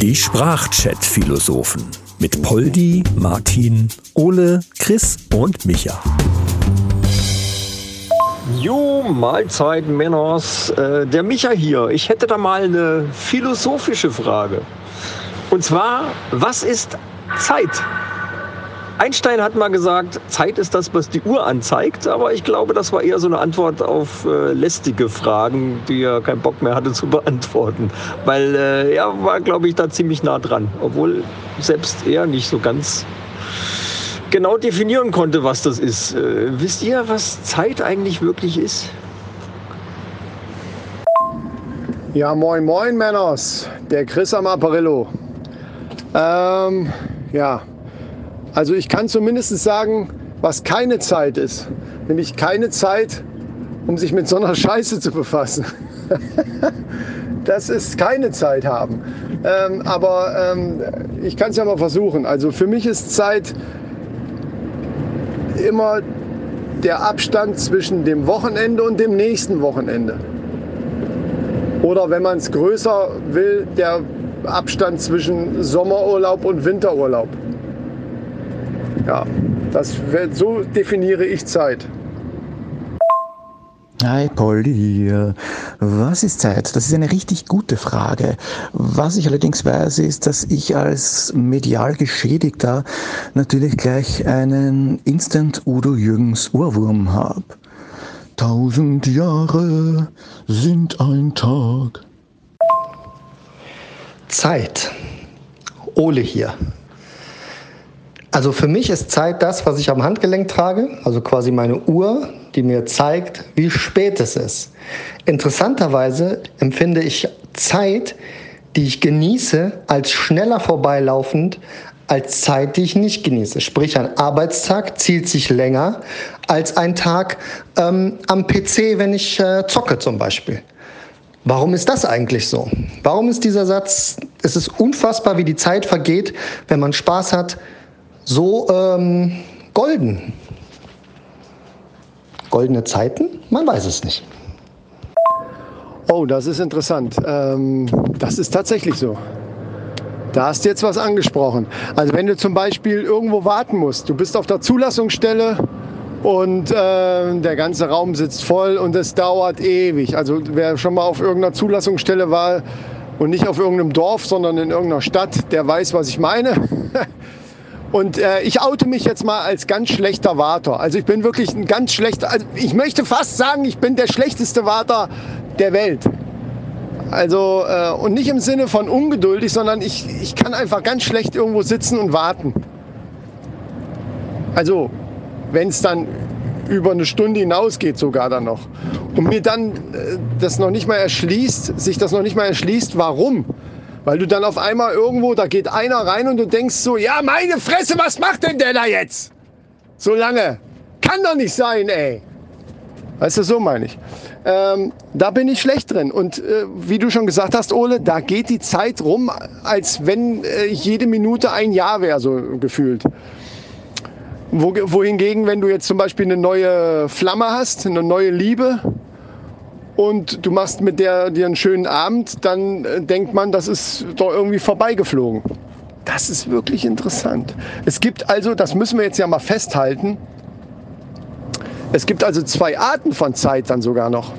Die Sprachchat-Philosophen mit Poldi, Martin, Ole, Chris und Micha. Jo, Mahlzeit, Männers. Äh, der Micha hier. Ich hätte da mal eine philosophische Frage. Und zwar, was ist Zeit? Einstein hat mal gesagt, Zeit ist das, was die Uhr anzeigt, aber ich glaube, das war eher so eine Antwort auf äh, lästige Fragen, die er keinen Bock mehr hatte zu beantworten. Weil äh, er war, glaube ich, da ziemlich nah dran, obwohl selbst er nicht so ganz genau definieren konnte, was das ist. Äh, wisst ihr, was Zeit eigentlich wirklich ist? Ja, moin, moin, Männers. Der Chris am Apparillo. Ähm, ja, also ich kann zumindest sagen, was keine Zeit ist. Nämlich keine Zeit, um sich mit so einer Scheiße zu befassen. das ist keine Zeit haben. Ähm, aber ähm, ich kann es ja mal versuchen. Also für mich ist Zeit immer der Abstand zwischen dem Wochenende und dem nächsten Wochenende. Oder wenn man es größer will, der Abstand zwischen Sommerurlaub und Winterurlaub. Ja, das, so definiere ich Zeit. Hi Polly, was ist Zeit? Das ist eine richtig gute Frage. Was ich allerdings weiß, ist, dass ich als medial Geschädigter natürlich gleich einen Instant Udo Jürgens Ohrwurm habe. Tausend Jahre sind ein Tag. Zeit. Ole hier. Also für mich ist Zeit das, was ich am Handgelenk trage, also quasi meine Uhr, die mir zeigt, wie spät es ist. Interessanterweise empfinde ich Zeit, die ich genieße, als schneller vorbeilaufend als Zeit, die ich nicht genieße. Sprich, ein Arbeitstag zielt sich länger als ein Tag ähm, am PC, wenn ich äh, zocke zum Beispiel. Warum ist das eigentlich so? Warum ist dieser Satz, es ist unfassbar, wie die Zeit vergeht, wenn man Spaß hat, so ähm, golden. Goldene Zeiten? Man weiß es nicht. Oh, das ist interessant. Ähm, das ist tatsächlich so. Da hast du jetzt was angesprochen. Also wenn du zum Beispiel irgendwo warten musst, du bist auf der Zulassungsstelle und äh, der ganze Raum sitzt voll und es dauert ewig. Also wer schon mal auf irgendeiner Zulassungsstelle war und nicht auf irgendeinem Dorf, sondern in irgendeiner Stadt, der weiß, was ich meine. Und äh, ich oute mich jetzt mal als ganz schlechter Warter. Also ich bin wirklich ein ganz schlechter, also ich möchte fast sagen, ich bin der schlechteste Warter der Welt. Also, äh, und nicht im Sinne von ungeduldig, sondern ich, ich kann einfach ganz schlecht irgendwo sitzen und warten. Also, wenn es dann über eine Stunde hinausgeht sogar dann noch. Und mir dann äh, das noch nicht mal erschließt, sich das noch nicht mal erschließt, warum. Weil du dann auf einmal irgendwo, da geht einer rein und du denkst so, ja meine Fresse, was macht denn der da jetzt? So lange. Kann doch nicht sein, ey. Weißt du, so meine ich. Ähm, da bin ich schlecht drin. Und äh, wie du schon gesagt hast, Ole, da geht die Zeit rum, als wenn äh, jede Minute ein Jahr wäre, so gefühlt. Wo, wohingegen, wenn du jetzt zum Beispiel eine neue Flamme hast, eine neue Liebe, und du machst mit der dir einen schönen Abend, dann äh, denkt man, das ist doch irgendwie vorbeigeflogen. Das ist wirklich interessant. Es gibt also, das müssen wir jetzt ja mal festhalten, es gibt also zwei Arten von Zeit dann sogar noch.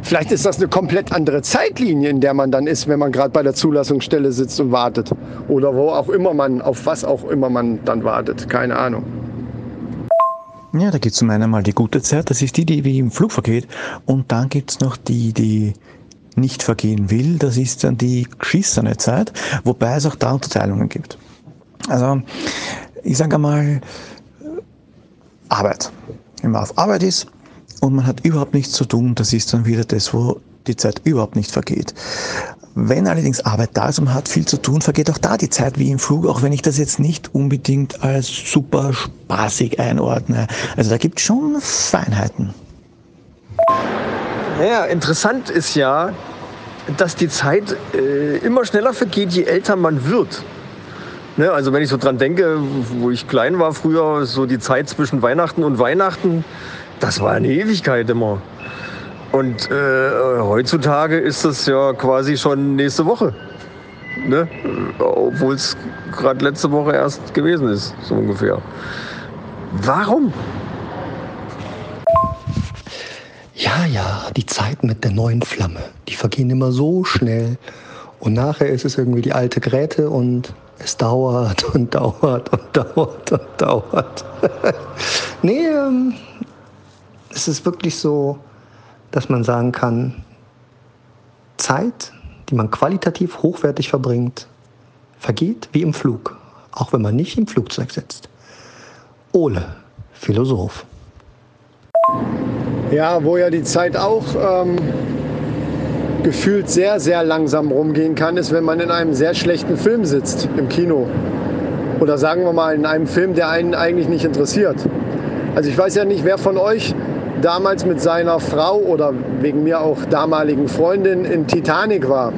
Vielleicht ist das eine komplett andere Zeitlinie, in der man dann ist, wenn man gerade bei der Zulassungsstelle sitzt und wartet. Oder wo auch immer man, auf was auch immer man dann wartet. Keine Ahnung. Ja, da gibt es zum einen mal die gute Zeit, das ist die, die wie im Flug vergeht. Und dann gibt es noch die, die nicht vergehen will, das ist dann die geschissene Zeit, wobei es auch da Unterteilungen gibt. Also, ich sage einmal, Arbeit. Wenn man auf Arbeit ist und man hat überhaupt nichts zu tun, das ist dann wieder das, wo die Zeit überhaupt nicht vergeht. Wenn allerdings Arbeit da ist und man hat viel zu tun, vergeht auch da die Zeit wie im Flug, auch wenn ich das jetzt nicht unbedingt als super spaßig einordne. Also da gibt es schon Feinheiten. Ja, interessant ist ja, dass die Zeit äh, immer schneller vergeht, je älter man wird. Ne, also wenn ich so dran denke, wo ich klein war früher, so die Zeit zwischen Weihnachten und Weihnachten, das war eine Ewigkeit immer. Und äh, heutzutage ist das ja quasi schon nächste Woche. Ne? Obwohl es gerade letzte Woche erst gewesen ist, so ungefähr. Warum? Ja, ja, die Zeit mit der neuen Flamme, die vergehen immer so schnell. Und nachher ist es irgendwie die alte Gräte und es dauert und dauert und dauert und dauert. nee, ähm, es ist wirklich so, dass man sagen kann, Zeit, die man qualitativ hochwertig verbringt, vergeht wie im Flug, auch wenn man nicht im Flugzeug sitzt. Ole, Philosoph. Ja, wo ja die Zeit auch ähm, gefühlt sehr, sehr langsam rumgehen kann, ist, wenn man in einem sehr schlechten Film sitzt im Kino. Oder sagen wir mal in einem Film, der einen eigentlich nicht interessiert. Also ich weiß ja nicht, wer von euch damals mit seiner Frau oder wegen mir auch damaligen Freundin in Titanic war.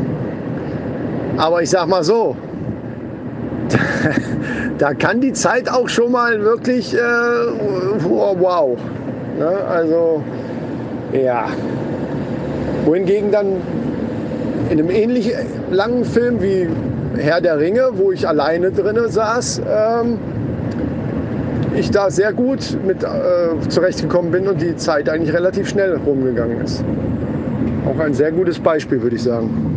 Aber ich sag mal so, da kann die Zeit auch schon mal wirklich äh, wow. Ne? Also ja. Wohingegen dann in einem ähnlich langen Film wie Herr der Ringe, wo ich alleine drinne saß, ähm, ich da sehr gut mit äh, zurechtgekommen bin und die Zeit eigentlich relativ schnell rumgegangen ist. Auch ein sehr gutes Beispiel, würde ich sagen.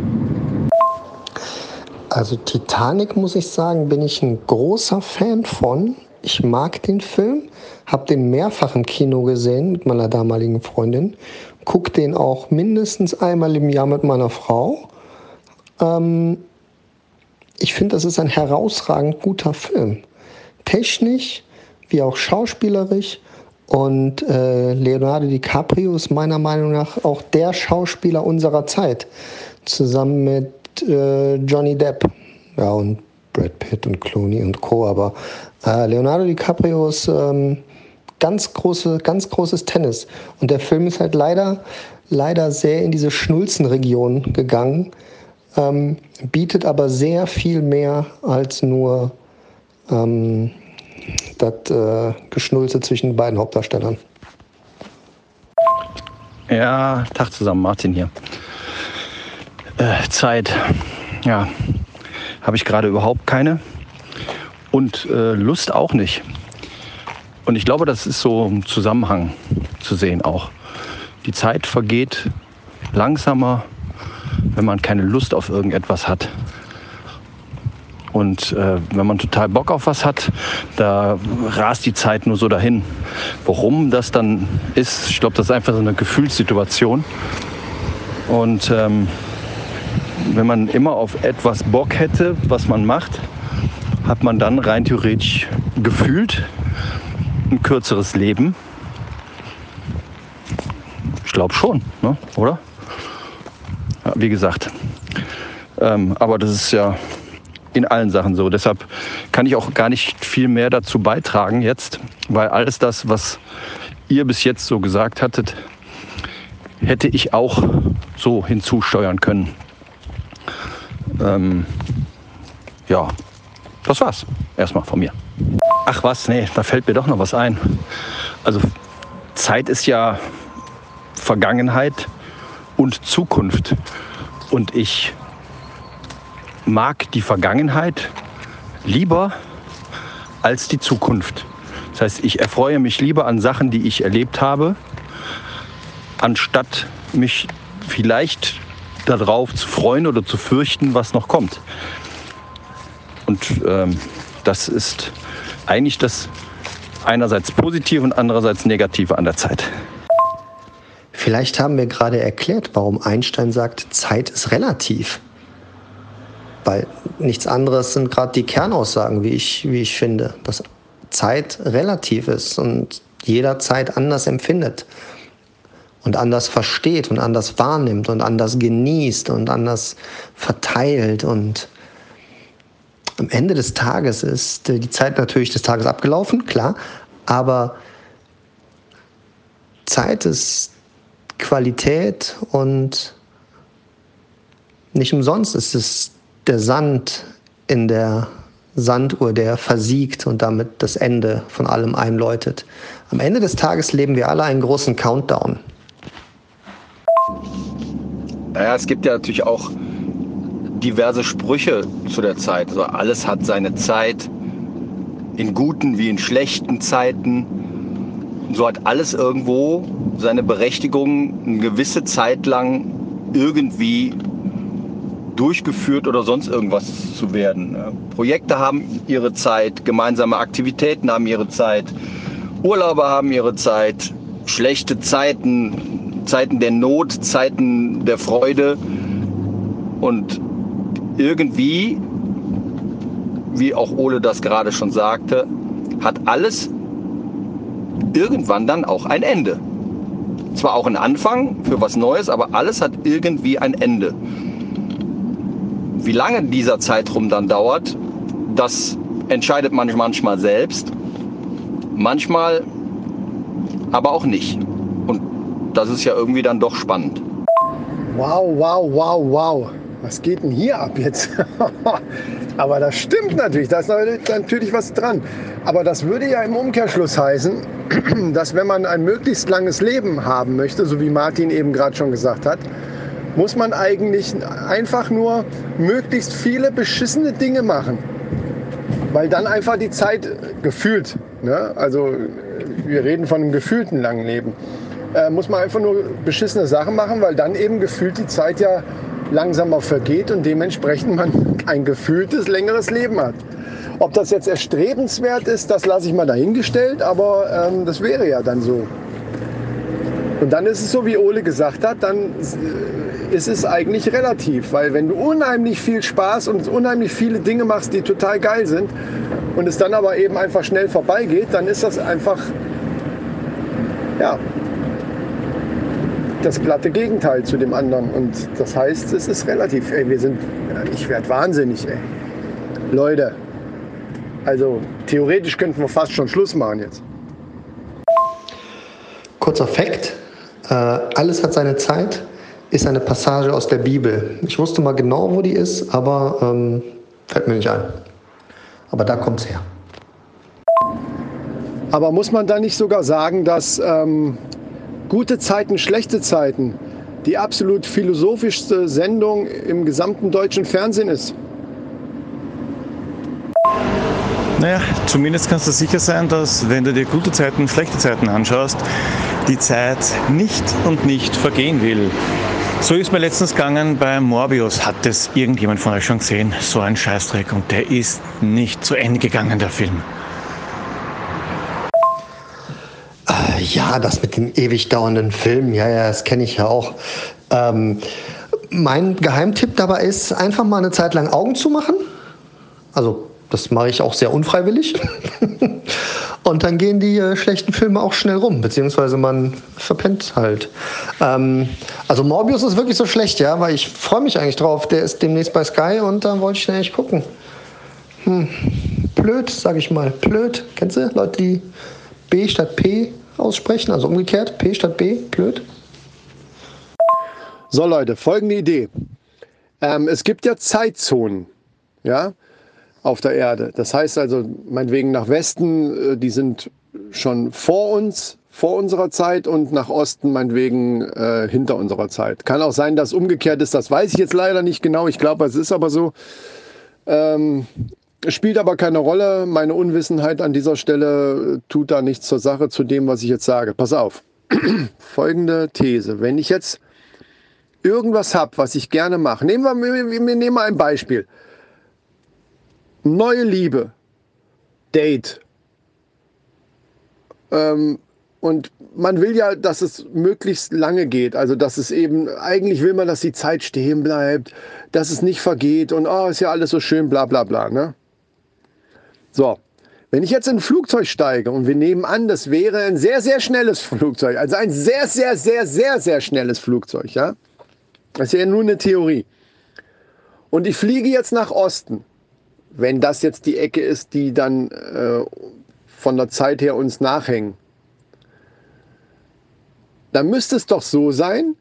Also Titanic, muss ich sagen, bin ich ein großer Fan von. Ich mag den Film, habe den mehrfach im Kino gesehen mit meiner damaligen Freundin, gucke den auch mindestens einmal im Jahr mit meiner Frau. Ähm, ich finde, das ist ein herausragend guter Film. Technisch wie auch schauspielerisch. Und äh, Leonardo DiCaprio ist meiner Meinung nach auch der Schauspieler unserer Zeit, zusammen mit äh, Johnny Depp. Ja, und Brad Pitt und Clooney und Co. Aber äh, Leonardo DiCaprio ist ähm, ganz, große, ganz großes Tennis. Und der Film ist halt leider, leider sehr in diese Schnulzenregion gegangen, ähm, bietet aber sehr viel mehr als nur ähm, das äh, Geschnulze zwischen den beiden Hauptdarstellern. Ja, Tag zusammen, Martin hier. Äh, Zeit, ja, habe ich gerade überhaupt keine und äh, Lust auch nicht. Und ich glaube, das ist so im Zusammenhang zu sehen auch. Die Zeit vergeht langsamer, wenn man keine Lust auf irgendetwas hat. Und äh, wenn man total Bock auf was hat, da rast die Zeit nur so dahin. Warum das dann ist, ich glaube, das ist einfach so eine Gefühlssituation. Und ähm, wenn man immer auf etwas Bock hätte, was man macht, hat man dann rein theoretisch gefühlt ein kürzeres Leben. Ich glaube schon, ne? oder? Ja, wie gesagt. Ähm, aber das ist ja in allen Sachen so. Deshalb kann ich auch gar nicht viel mehr dazu beitragen jetzt, weil alles das, was ihr bis jetzt so gesagt hattet, hätte ich auch so hinzusteuern können. Ähm, ja, das war's erstmal von mir. Ach was, nee, da fällt mir doch noch was ein. Also Zeit ist ja Vergangenheit und Zukunft. Und ich mag die Vergangenheit lieber als die Zukunft. Das heißt, ich erfreue mich lieber an Sachen, die ich erlebt habe, anstatt mich vielleicht darauf zu freuen oder zu fürchten, was noch kommt. Und ähm, das ist eigentlich das einerseits Positive und andererseits Negative an der Zeit. Vielleicht haben wir gerade erklärt, warum Einstein sagt, Zeit ist relativ. Weil nichts anderes sind gerade die Kernaussagen, wie ich, wie ich finde, dass Zeit relativ ist und jeder Zeit anders empfindet und anders versteht und anders wahrnimmt und anders genießt und anders verteilt. Und am Ende des Tages ist die Zeit natürlich des Tages abgelaufen, klar, aber Zeit ist Qualität und nicht umsonst ist es der Sand in der Sanduhr, der versiegt und damit das Ende von allem einläutet. Am Ende des Tages leben wir alle einen großen Countdown. Naja, es gibt ja natürlich auch diverse Sprüche zu der Zeit. Also alles hat seine Zeit, in guten wie in schlechten Zeiten. So hat alles irgendwo seine Berechtigung, eine gewisse Zeit lang irgendwie durchgeführt oder sonst irgendwas zu werden. Projekte haben ihre Zeit, gemeinsame Aktivitäten haben ihre Zeit, Urlaube haben ihre Zeit, schlechte Zeiten, Zeiten der Not, Zeiten der Freude. Und irgendwie, wie auch Ole das gerade schon sagte, hat alles irgendwann dann auch ein Ende. Zwar auch ein Anfang für was Neues, aber alles hat irgendwie ein Ende. Wie lange dieser Zeitraum dann dauert, das entscheidet man manchmal selbst, manchmal aber auch nicht. Und das ist ja irgendwie dann doch spannend. Wow, wow, wow, wow. Was geht denn hier ab jetzt? Aber das stimmt natürlich, da ist natürlich was dran. Aber das würde ja im Umkehrschluss heißen, dass wenn man ein möglichst langes Leben haben möchte, so wie Martin eben gerade schon gesagt hat, muss man eigentlich einfach nur möglichst viele beschissene Dinge machen. Weil dann einfach die Zeit gefühlt, ne? also wir reden von einem gefühlten langen Leben, äh, muss man einfach nur beschissene Sachen machen, weil dann eben gefühlt die Zeit ja langsamer vergeht und dementsprechend man ein gefühltes längeres Leben hat. Ob das jetzt erstrebenswert ist, das lasse ich mal dahingestellt, aber ähm, das wäre ja dann so. Und dann ist es so, wie Ole gesagt hat, dann äh, ist es eigentlich relativ, weil wenn du unheimlich viel Spaß und unheimlich viele Dinge machst, die total geil sind und es dann aber eben einfach schnell vorbeigeht, dann ist das einfach, ja, das glatte Gegenteil zu dem anderen. Und das heißt, es ist relativ, ey, wir sind, ich werde wahnsinnig, ey. Leute, also theoretisch könnten wir fast schon Schluss machen jetzt. Kurzer Fakt, äh, alles hat seine Zeit, ist eine Passage aus der Bibel. Ich wusste mal genau, wo die ist, aber ähm, fällt mir nicht ein. Aber da kommt es her. Aber muss man da nicht sogar sagen, dass ähm, Gute Zeiten, schlechte Zeiten die absolut philosophischste Sendung im gesamten deutschen Fernsehen ist. Naja, zumindest kannst du sicher sein, dass wenn du dir gute Zeiten, schlechte Zeiten anschaust, die Zeit nicht und nicht vergehen will. So ist mir letztens gegangen bei Morbius. Hat das irgendjemand von euch schon gesehen? So ein Scheißdreck und der ist nicht zu Ende gegangen, der Film. Ja, das mit den ewig dauernden Filmen, ja, ja, das kenne ich ja auch. Ähm, mein Geheimtipp dabei ist, einfach mal eine Zeit lang Augen zu machen. Also, das mache ich auch sehr unfreiwillig. Und dann gehen die äh, schlechten Filme auch schnell rum, beziehungsweise man verpennt halt. Ähm, also Morbius ist wirklich so schlecht, ja, weil ich freue mich eigentlich drauf. Der ist demnächst bei Sky und dann wollte ich schnell nicht gucken. Hm. Blöd, sag ich mal. Blöd. Kennst du Leute, die B statt P aussprechen, also umgekehrt, P statt B, blöd. So Leute, folgende Idee. Ähm, es gibt ja Zeitzonen, ja, auf der Erde. Das heißt also, meinetwegen nach Westen, äh, die sind schon vor uns, vor unserer Zeit und nach Osten meinetwegen äh, hinter unserer Zeit. Kann auch sein, dass umgekehrt ist, das weiß ich jetzt leider nicht genau. Ich glaube, es ist aber so. Ähm, Spielt aber keine Rolle. Meine Unwissenheit an dieser Stelle tut da nichts zur Sache zu dem, was ich jetzt sage. Pass auf. Folgende These. Wenn ich jetzt irgendwas habe, was ich gerne mache, nehmen wir, wir, wir nehmen mal ein Beispiel. Neue Liebe, Date. Ähm, und man will ja, dass es möglichst lange geht. Also, dass es eben, eigentlich will man, dass die Zeit stehen bleibt, dass es nicht vergeht und, oh, ist ja alles so schön, bla, bla, bla. Ne? So, wenn ich jetzt in ein Flugzeug steige und wir nehmen an, das wäre ein sehr, sehr schnelles Flugzeug, also ein sehr, sehr, sehr, sehr, sehr schnelles Flugzeug, ja? Das ist ja nur eine Theorie. Und ich fliege jetzt nach Osten, wenn das jetzt die Ecke ist, die dann äh, von der Zeit her uns nachhängen. Dann müsste es doch so sein,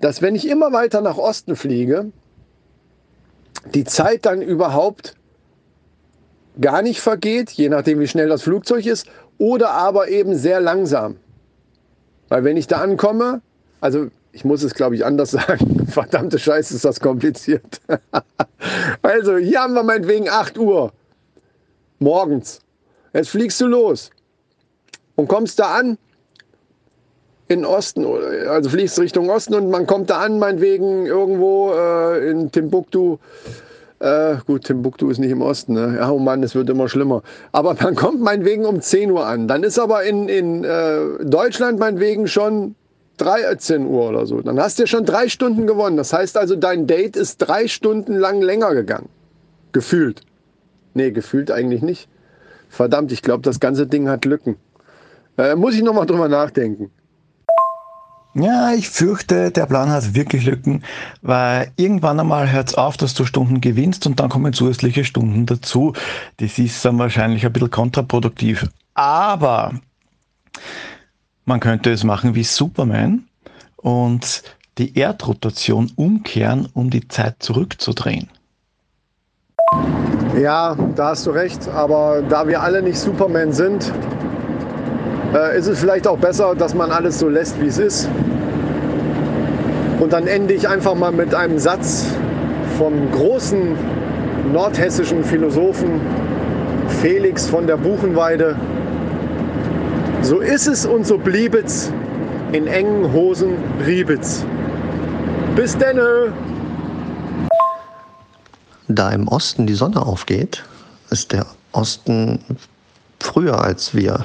dass wenn ich immer weiter nach Osten fliege, die Zeit dann überhaupt gar nicht vergeht, je nachdem wie schnell das Flugzeug ist, oder aber eben sehr langsam. Weil wenn ich da ankomme, also ich muss es, glaube ich, anders sagen. Verdammte Scheiße, ist das kompliziert. also, hier haben wir meinetwegen 8 Uhr morgens. Jetzt fliegst du los und kommst da an in Osten, also fliegst Richtung Osten und man kommt da an, meinetwegen irgendwo äh, in Timbuktu. Äh, gut, Timbuktu ist nicht im Osten. Ne? Ja, oh Mann, es wird immer schlimmer. Aber man kommt meinetwegen um 10 Uhr an. Dann ist aber in, in äh, Deutschland meinetwegen schon 13 Uhr oder so. Dann hast du ja schon drei Stunden gewonnen. Das heißt also, dein Date ist drei Stunden lang länger gegangen. Gefühlt. Nee, gefühlt eigentlich nicht. Verdammt, ich glaube, das ganze Ding hat Lücken. Äh, muss ich nochmal drüber nachdenken. Ja, ich fürchte, der Plan hat wirklich Lücken, weil irgendwann einmal hört es auf, dass du Stunden gewinnst und dann kommen zusätzliche Stunden dazu. Das ist dann wahrscheinlich ein bisschen kontraproduktiv. Aber man könnte es machen wie Superman und die Erdrotation umkehren, um die Zeit zurückzudrehen. Ja, da hast du recht, aber da wir alle nicht Superman sind, äh, ist es vielleicht auch besser, dass man alles so lässt, wie es ist. Und dann ende ich einfach mal mit einem Satz vom großen nordhessischen Philosophen Felix von der Buchenweide. So ist es und so bliebet's, in engen Hosen riebet's. Bis denne! Da im Osten die Sonne aufgeht, ist der Osten früher als wir.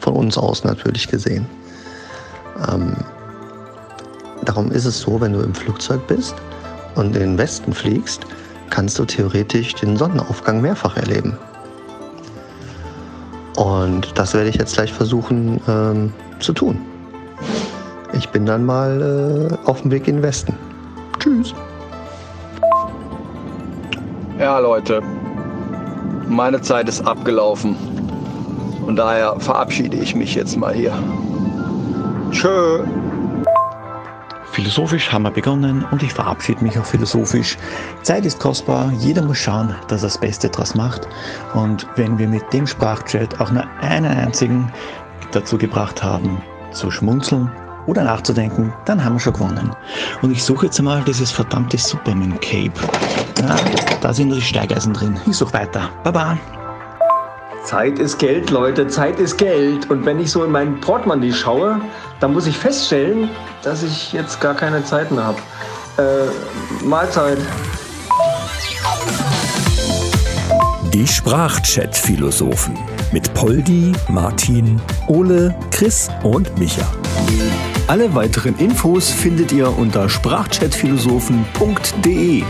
Von uns aus natürlich gesehen. Ähm, darum ist es so, wenn du im Flugzeug bist und in den Westen fliegst, kannst du theoretisch den Sonnenaufgang mehrfach erleben. Und das werde ich jetzt gleich versuchen ähm, zu tun. Ich bin dann mal äh, auf dem Weg in den Westen. Tschüss. Ja, Leute, meine Zeit ist abgelaufen. Und daher verabschiede ich mich jetzt mal hier. Tschö. Philosophisch haben wir begonnen und ich verabschiede mich auch philosophisch. Zeit ist kostbar, jeder muss schauen, dass er das Beste draus macht. Und wenn wir mit dem Sprachchat auch nur einen einzigen dazu gebracht haben, zu schmunzeln oder nachzudenken, dann haben wir schon gewonnen. Und ich suche jetzt einmal dieses verdammte Superman Cape. Ja, da sind die Steigeisen drin. Ich suche weiter. Baba. Zeit ist Geld, Leute, Zeit ist Geld. Und wenn ich so in mein Portemonnaie schaue, dann muss ich feststellen, dass ich jetzt gar keine Zeit mehr habe. Äh, Mahlzeit. Die Sprachchat-Philosophen mit Poldi, Martin, Ole, Chris und Micha. Alle weiteren Infos findet ihr unter sprachchatphilosophen.de.